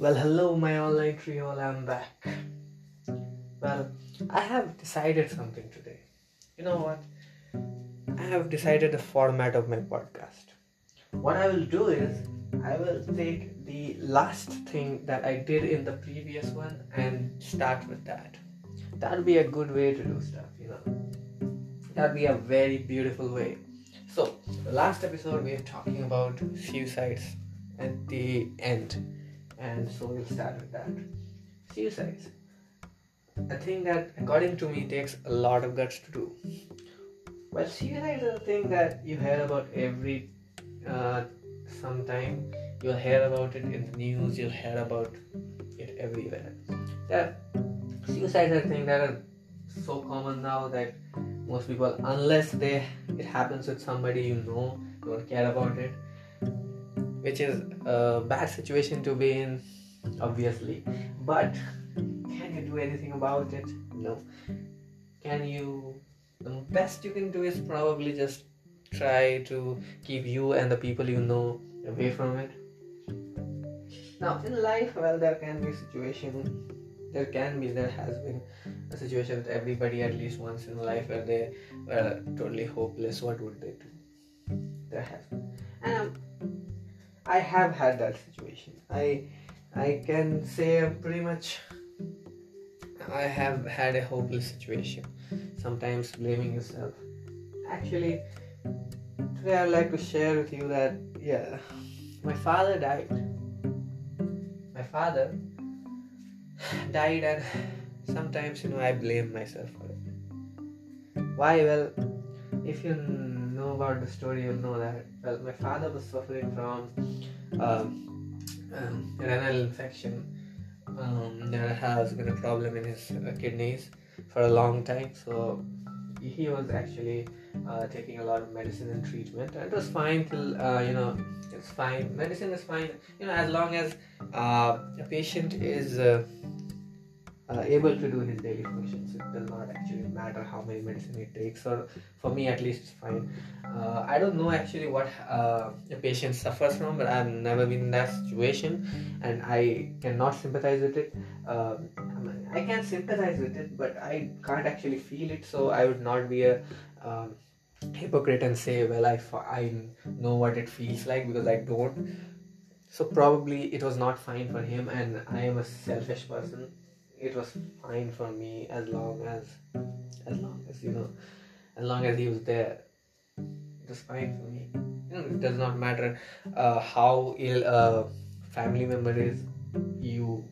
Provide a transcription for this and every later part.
Well, hello, my online trio. I'm back. Well, I have decided something today. You know what? I have decided the format of my podcast. What I will do is, I will take the last thing that I did in the previous one and start with that. That would be a good way to do stuff, you know. That would be a very beautiful way. So, the last episode we are talking about suicides at the end, and so we'll start with that. Suicides. A thing that, according to me, takes a lot of guts to do. Well, suicide is a thing that you hear about every uh, sometime. You'll hear about it in the news. You'll hear about it everywhere. Yeah, suicide is a thing are so common now that most people, unless they it happens with somebody you know, don't care about it, which is a bad situation to be in, obviously. But can you do anything about it? No. Can you? The best you can do is probably just try to keep you and the people you know away from it. Now, in life, well, there can be situation. There can be, there has been a situation with everybody at least once in life where they were totally hopeless. What would they do? There has been, and um, I have had that situation. I I can say pretty much I have had a hopeless situation. Sometimes blaming yourself. Actually, today I'd like to share with you that yeah, my father died. My father died, and sometimes you know I blame myself for it. Why? Well, if you about the story, you'll know that well, my father was suffering from um, um, renal infection. Um, there has been a problem in his uh, kidneys for a long time, so he was actually uh, taking a lot of medicine and treatment. And it was fine till uh, you know it's fine. Medicine is fine, you know, as long as uh, a patient is uh, able to do his daily functions. It does not actually matter how many medicine he takes, or for me at least, it's fine. Uh, I don't know actually what uh, a patient suffers from, but I've never been in that situation, and I cannot sympathize with it. Um, I can sympathize with it, but I can't actually feel it, so I would not be a um, hypocrite and say, well, I, I know what it feels like because I don't. So probably it was not fine for him, and I am a selfish person it was fine for me as long as as long as you know as long as he was there. It was fine for me. You know, it does not matter uh, how ill a family member is you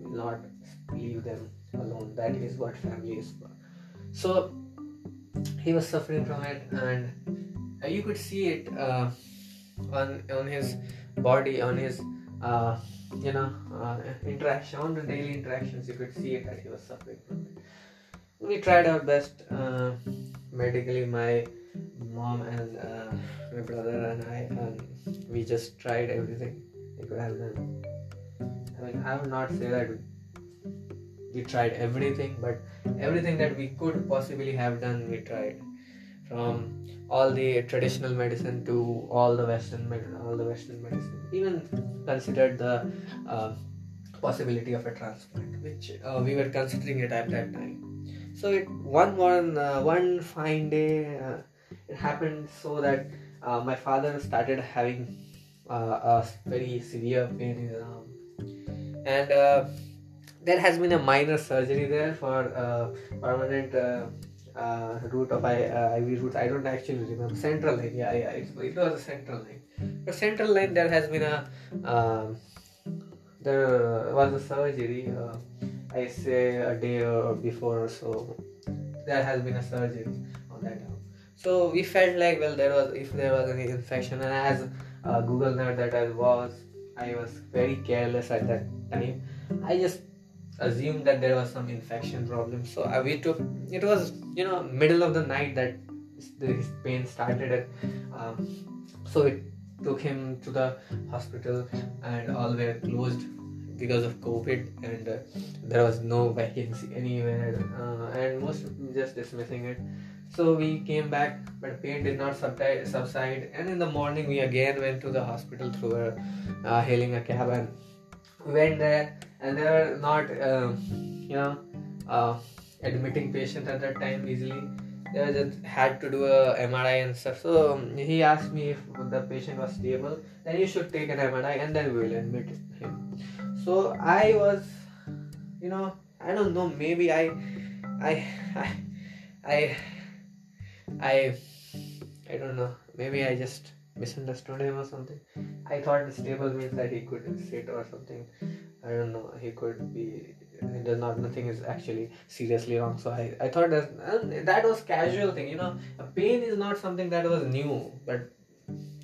will not leave them alone. That is what family is for. So he was suffering from it and uh, you could see it uh, on on his body on his uh, you know uh, interaction on the daily interactions you could see it that he was suffering from it. We tried our best uh, medically my mom and uh, my brother and i and we just tried everything. We could have done i mean i would not say that we tried everything but everything that we could possibly have done we tried from all the traditional medicine to all the western all the western medicine even considered the uh, possibility of a transplant which uh, we were considering it at that time. So it one one uh, one fine day uh, it happened so that uh, my father started having uh, a very severe pain in his arm. And there has been a minor surgery there for permanent uh, root of I, uh, IV roots. I don't actually remember. Central line, yeah, yeah. It, it was a central line. The central line there has been a um, there was a surgery. Uh, I say a day or before or so. There has been a surgery on that. So we felt like well, there was if there was any infection, and as a Google nerd that I was, I was very careless at that time. I just assumed that there was some infection problem. So uh, we took it was you know middle of the night that his pain started, um, so it took him to the hospital, and all were closed because of COVID, and uh, there was no vacancy anywhere, uh, and most just dismissing it. So we came back, but pain did not subside. And in the morning, we again went to the hospital through a, hailing a cab and we went there and they were not uh, you know uh, admitting patients at that time easily they just had to do a MRI and stuff. So he asked me if the patient was stable, then you should take an MRI and then we will admit him. So I was, you know, I don't know, maybe I, I, I, I, I, I don't know, maybe I just misunderstood him or something. I thought stable means that he could sit or something. I don't know. He could be It does not nothing is actually seriously wrong. So i, I thought that that was casual thing you know. Pain is not something that was new but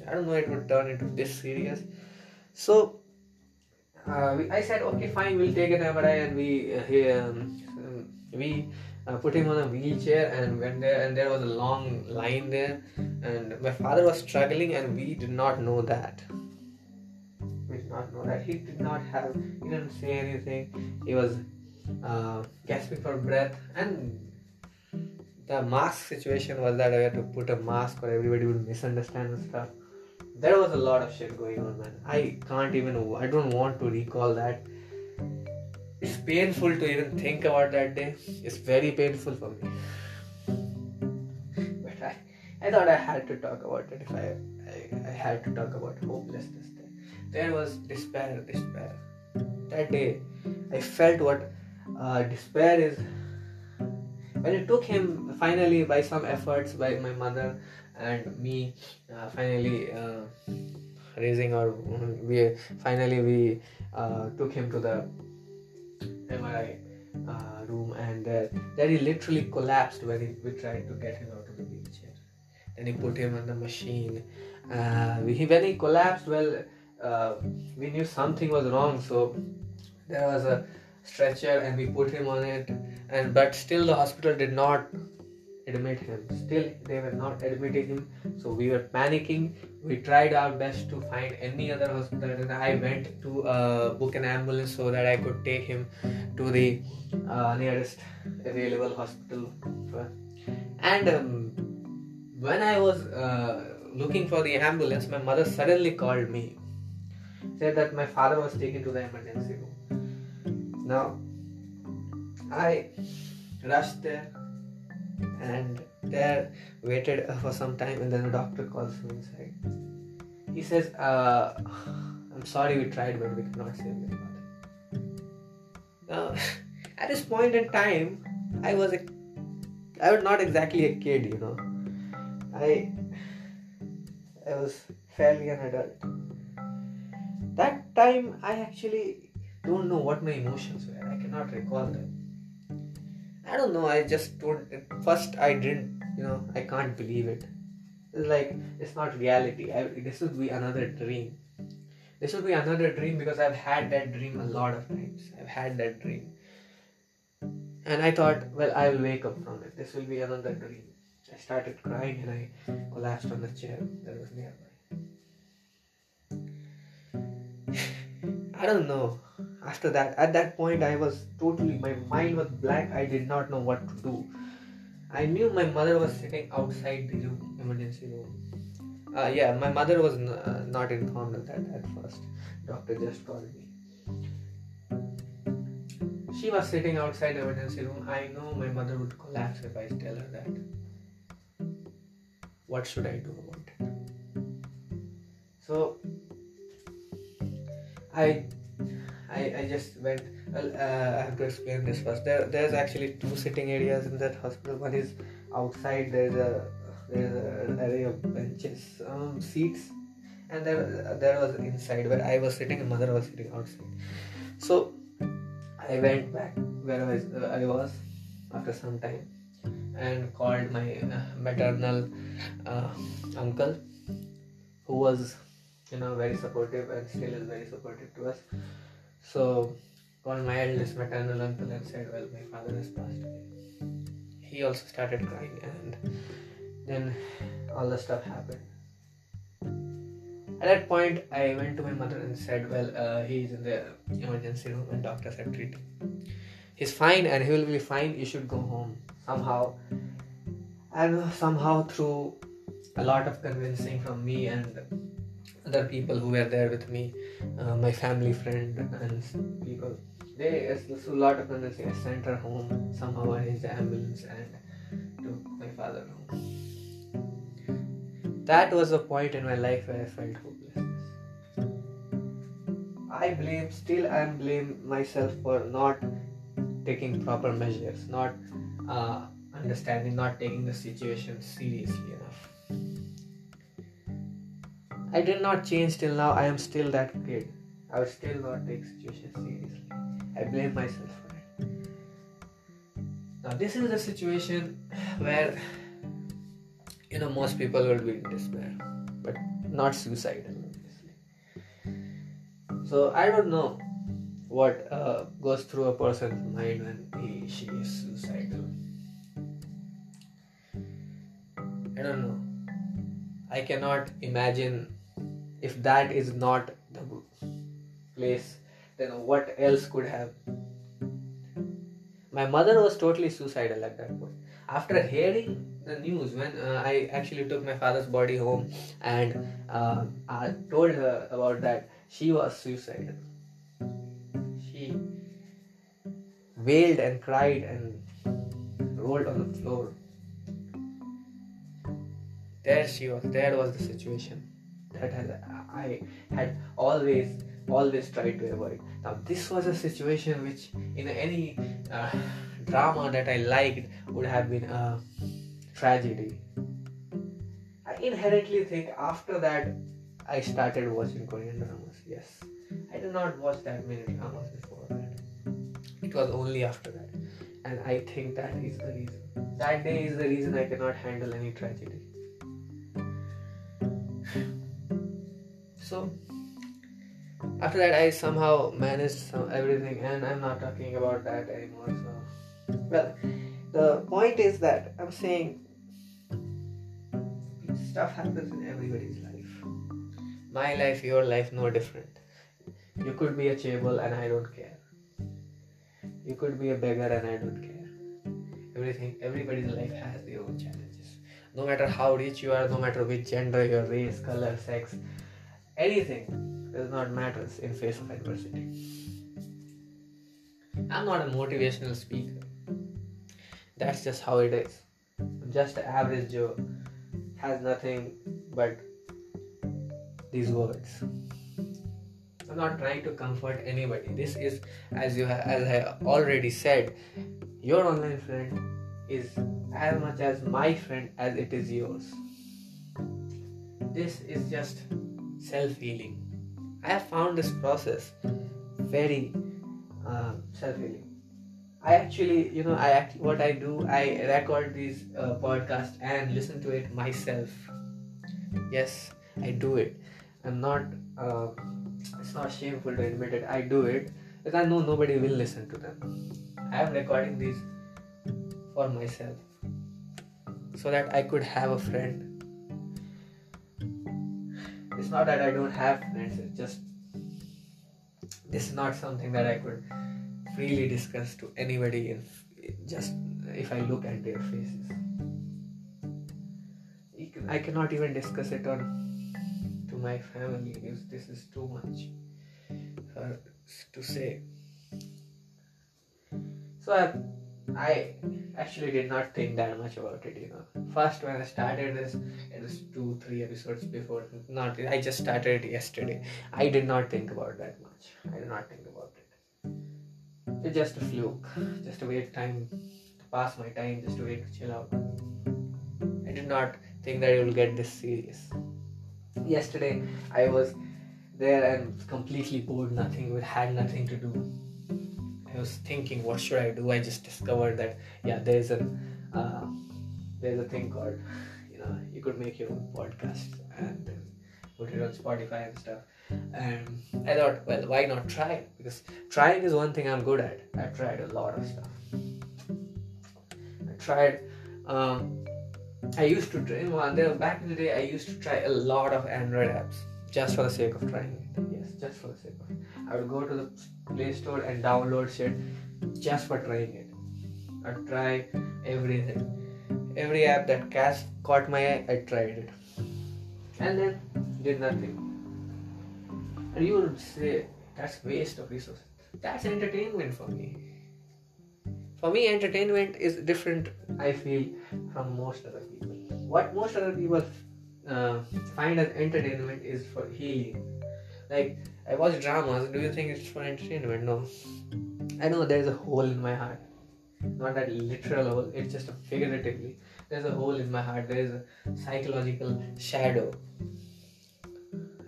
i don't know it would turn into this serious. So uh, we, i said okay fine we'll take an mri and we uh, he, um, we uh, put him on a wheelchair and went there and there was a long line there and my father was struggling and we did not know that did not know that. He did not have, he didn't say anything. He was uh, gasping for breath. And the mask situation was that I had to put a mask or everybody would misunderstand and stuff. There was a lot of shit going on, man. I can't even, I don't want to recall that. It's painful to even think about that day. It's very painful for me. But I, I thought I had to talk about it if I, I, I had to talk about hopelessness there was despair, despair. That day, I felt what uh, despair is. When it took him finally, by some efforts by my mother and me, uh, finally uh, raising our, we finally we uh, took him to the MRI uh, room, and there, there he literally collapsed when he, we tried to get him out of the wheelchair. Then he put him on the machine. Uh, he, when he collapsed, well uh, we knew something was wrong so there was a stretcher and we put him on it. And but still the hospital did not admit him. Still they were not admitting him. So we were panicking. We tried our best to find any other hospital. And i went to uh, book an ambulance so that i could take him to the uh, nearest available hospital. And um, when i was uh, looking for the ambulance my mother suddenly called me said that my father was taken to the emergency room. Now, I rushed there and there waited for some time, and then the doctor calls me inside. He says, uh, I'm sorry we tried, but we cannot save your father. Now, at this point in time, I was a, I was not exactly a kid, you know. I, I was fairly an adult time hmm. I actually don't know what my emotions were. I cannot recall them. I don't know. I just don't. First, I didn't. You know, I can't believe it. It's like it's not reality. I, this would be another dream. This would be another dream because I've had that dream a lot of times. I've had that dream, and I thought, well, I will wake up from it. This will be another dream. I started crying and I collapsed on the chair that was nearby. I don't know. After that, at that point, I was totally, my mind was blank. I did not know what to do. I knew my mother was sitting outside the room, emergency room. Uh, yeah, my mother was n- uh, not informed of that at first. Doctor just told me. She was sitting outside the emergency room. I know my mother would collapse if I tell her that. What should I do about it? So I, I, I just went. Well, uh, I have to explain this first. There, there's actually two sitting areas in that hospital. One is outside. There's a there's an array of benches, um, seats, and there there was inside where I was sitting and mother was sitting outside. So I went back where I was, uh, I was after some time and called my maternal uh, uncle who was you know very supportive and still is very supportive to us. So called my eldest maternal uncle and said well my father has passed away. He also started crying and then all the stuff happened. At that point i went to my mother and said well uh, he's in the emergency room and doctors have treated he's fine and he will be fine. You should go home. Somehow and somehow through a lot of convincing from me and other people who were there with me uh, my family friend and people. They, a lot of them, sent her home. Somehow I the ambulance and took my father home. That was a point in my life where I felt hopelessness. I blame, still I blame myself for not taking proper measures, not uh, understanding, not taking the situation seriously enough. I did not change till now. I am still that kid. I would still not take situation seriously. I blame myself for it. Now this is a situation where you know most people will be in despair, but not suicidal. So I don't know what uh, goes through a person's mind when he she is suicidal. I don't know. I cannot imagine if that is not the place, then what else could have? My mother was totally suicidal at that point. After hearing the news, when uh, I actually took my father's body home and uh, I told her about that, she was suicidal. She wailed and cried and rolled on the floor there she was there was the situation that I had always always tried to avoid. Now this was a situation which in any uh, drama that I liked would have been a tragedy. I inherently think after that I started watching Korean dramas. Yes, I did not watch that many dramas before that. It was only after that, and I think that is the reason. That day is the reason I cannot handle any tragedy. So after that i somehow managed some everything and i'm not talking about that anymore so. Well the point is that i'm saying stuff happens in everybody's life. My life your life no different. You could be a chaebol and i don't care. You could be a beggar and i don't care. Everything everybody's life has their own challenges. No matter how rich you are no matter which gender your race color sex anything does not matter in face of adversity. I'm not a motivational speaker. That's just how it is. I'm just an average Joe. Has nothing but these words. I'm not trying to comfort anybody. This is, as you as I already said, your online friend is as much as my friend as it is yours. This is just self healing. I have found this process very uh, self healing. I actually, you know, I act, what I do, I record these uh, podcasts and listen to it myself. Yes, I do it. I'm not. Uh, it's not shameful to admit it. I do it because I know nobody will listen to them. I am recording these for myself so that I could have a friend it's not that I don't have friends, it's just this is not something that I could freely discuss to anybody if just if I look at their faces. I cannot even discuss it on to my family because this is too much for to say. So I I actually did not think that much about it, you know. First, when I started this, it was two, three episodes before. Not, I just started it yesterday. I did not think about that much. I did not think about it. It's just a fluke, just a wait time to pass my time, just a way to chill out. I did not think that it will get this serious. Yesterday, I was there and completely bored, nothing, had nothing to do I was thinking, what should I do? I just discovered that yeah, there's a uh, there's a thing called you know you could make your own podcast and put it on Spotify and stuff. And I thought, well, why not try? Because trying is one thing I'm good at. I've tried a lot of stuff. I tried. Um, I used to. One there back in the day, I used to try a lot of Android apps just for the sake of trying it. Yes, just for the sake of. It. I would go to the Play Store and download shit just for trying it. I'd try everything. Every app that cast caught my eye, I tried it. And then did nothing. And you would say that's waste of resources. That's entertainment for me. For me, entertainment is different, I feel, from most other people. What most other people uh, find as entertainment is for healing. Like, I watch dramas, do you think it's for entertainment? No. I know there's a hole in my heart. Not that literal hole, it's just a figuratively. There's a hole in my heart, there's a psychological shadow.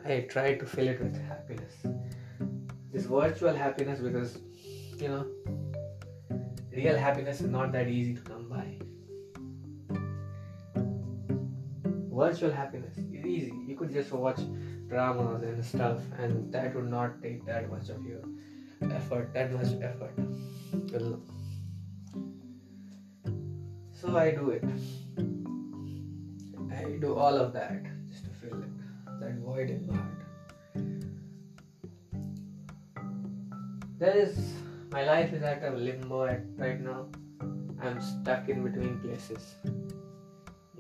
I try to fill it with happiness. This virtual happiness because, you know, real happiness is not that easy to come by. Virtual happiness is easy. You could just watch dramas and stuff, and that would not take that much of your effort, that much effort. So I do it. I do all of that just to fill it, that void in my heart. There is my life is at a limbo at right now. I'm stuck in between places.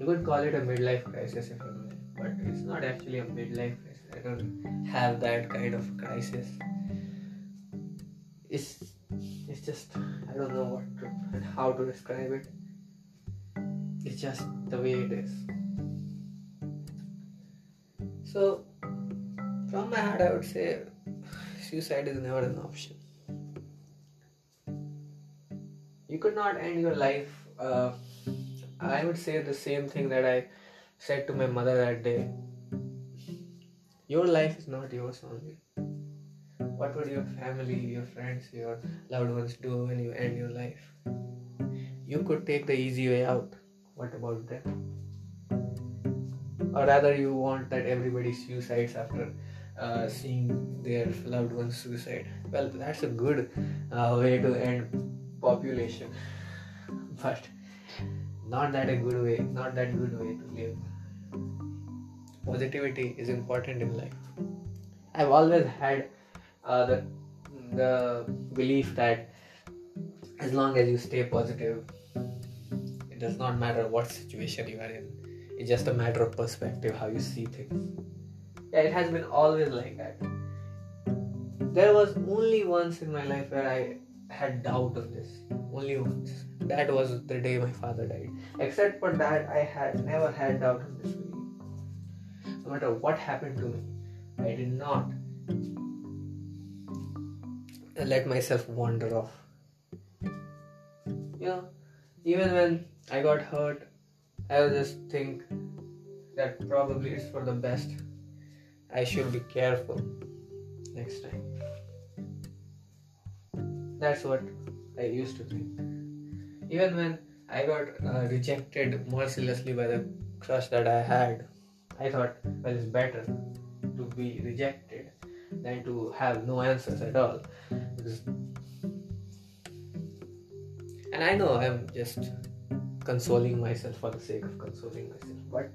You could call it a midlife crisis if you will, but it's not actually a midlife crisis. I don't have that kind of crisis. It's it's just I don't know what to and how to describe it. It's just the way it is. So from my heart I would say suicide is never an option. You could not end your life uh, I would say the same thing that I said to my mother that day. Your life is not yours only. What would your family, your friends, your loved ones do when you end your life? You could take the easy way out. What about them? Or rather, you want that everybody suicides after uh, seeing their loved ones suicide. Well, that's a good uh, way to end population. But not that a good way not that good way to live. Positivity is important in life. I've always had uh, the the belief that as long as you stay positive it does not matter what situation you are in. It's just a matter of perspective how you see things. Yeah it has been always like that. There was only once in my life where i had doubt of this only once that was the day my father died. Except for that, I had never had doubt in this belief. No matter what happened to me, I did not let myself wander off. You know, even when I got hurt, I would just think that probably it's for the best. I should be careful next time. That's what I used to think. Even when I got uh, rejected mercilessly by the crush that I had, I thought, well, it's better to be rejected than to have no answers at all. And I know I'm just consoling myself for the sake of consoling myself, but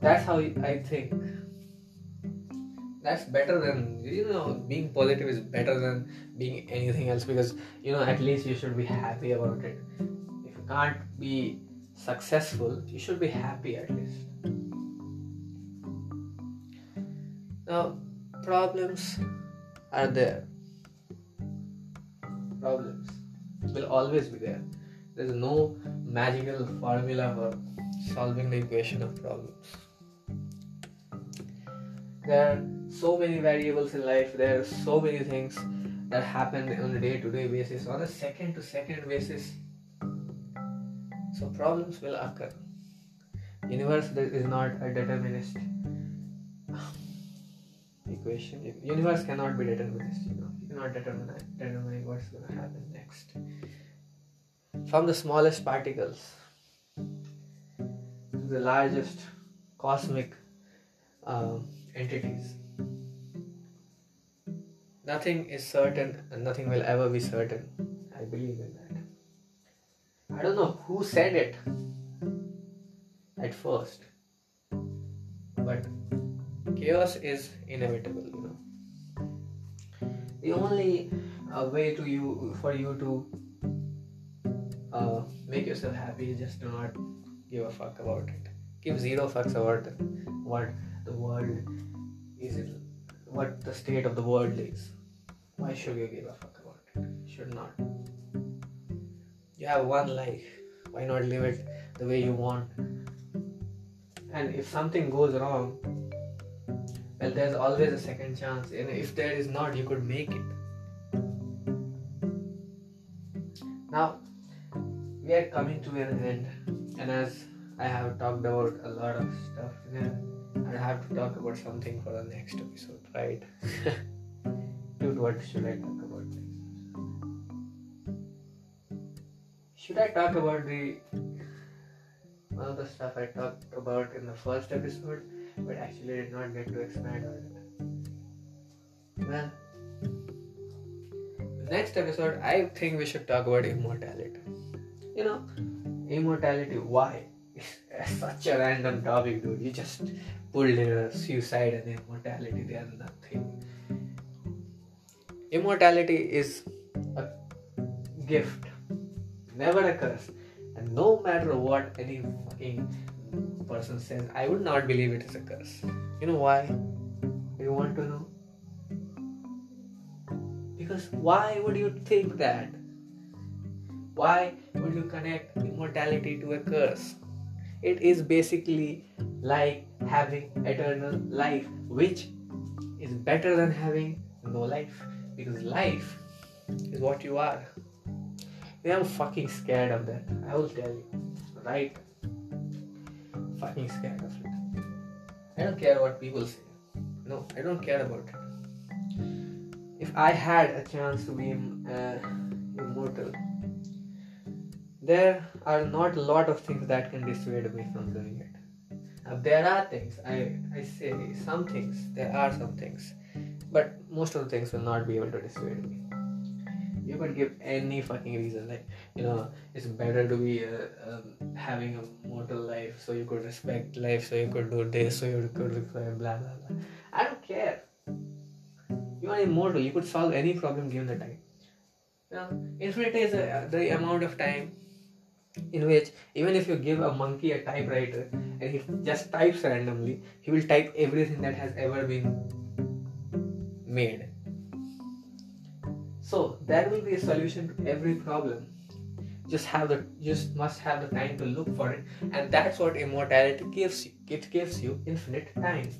that's how I think. That's better than you know being positive is better than being anything else because you know at least you should be happy about it If you can't be successful, you should be happy at least. Now, problems are there. Problems will always be there. There's no magical formula for solving the equation of problems. There so many variables in life, there are so many things that happen on a day to day basis, on a second to second basis so problems will occur. Universe is not a determinist equation. Universe cannot be determinist. You know, you cannot determine determine what's going to happen next. From the smallest particles to the largest cosmic um, entities. Nothing is certain and nothing will ever be certain. I believe in that. I don't know who said it at first, but chaos is inevitable, you know. The only uh, way to you for you to uh, make yourself happy is just do not give a fuck about it. Give zero fucks about what the world is what the state of the world is. Why should you give a fuck about it? Should not. You have one life. Why not live it the way you want? And if something goes wrong, well, there's always a second chance. And if there is not, you could make it. Now, we are coming to an end, and as I have talked about a lot of stuff, here, I have to talk about something for the next episode, right? What should I talk about Should I talk about the one the stuff I talked about in the first episode, but actually did not get to expand on it? Well, next episode, I think we should talk about immortality. You know, immortality. Why? such a random topic, dude. You just pulled in a suicide and immortality. They are nothing. Immortality is a gift, never a curse. And no matter what any fucking person says, I would not believe it is a curse. You know why? You want to know? Because why would you think that? Why would you connect immortality to a curse? It is basically like having eternal life, which is better than having no life. Because life is what you are. I am fucking scared of that. I will tell you. Right? Fucking scared of it. I don't care what people say. No, I don't care about it. If I had a chance to be uh, immortal, there are not a lot of things that can dissuade me from doing it. Now, there are things, I, I say some things, there are some things, but most of the things will not be able to dissuade me. You could give any fucking reason, like, you know, it's better to be uh, um, having a mortal life so you could respect life, so you could do this, so you could blah blah blah. I don't care. You are immortal, you could solve any problem given the time. You know, infinity is uh, the amount of time in which even if you give a monkey a typewriter and he just types randomly he will type everything that has ever been made. So there will be a solution to every problem. Just have the just must have the time to look for it. And that's what immortality gives you. It gives you infinite time.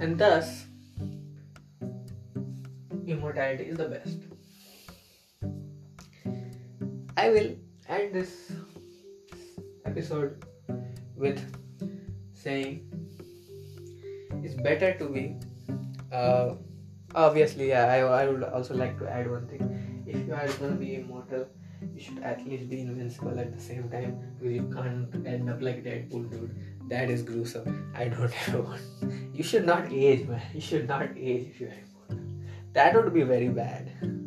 And thus immortality is the best. I will end this episode with saying it's better to be. Uh, obviously, yeah, I, I would also like to add one thing. If you are to be immortal, you should at least be invincible at the same time because you can't end up like Deadpool, dude. That is gruesome. I don't ever want. You should not age, man. You should not age if you are immortal. That would be very bad.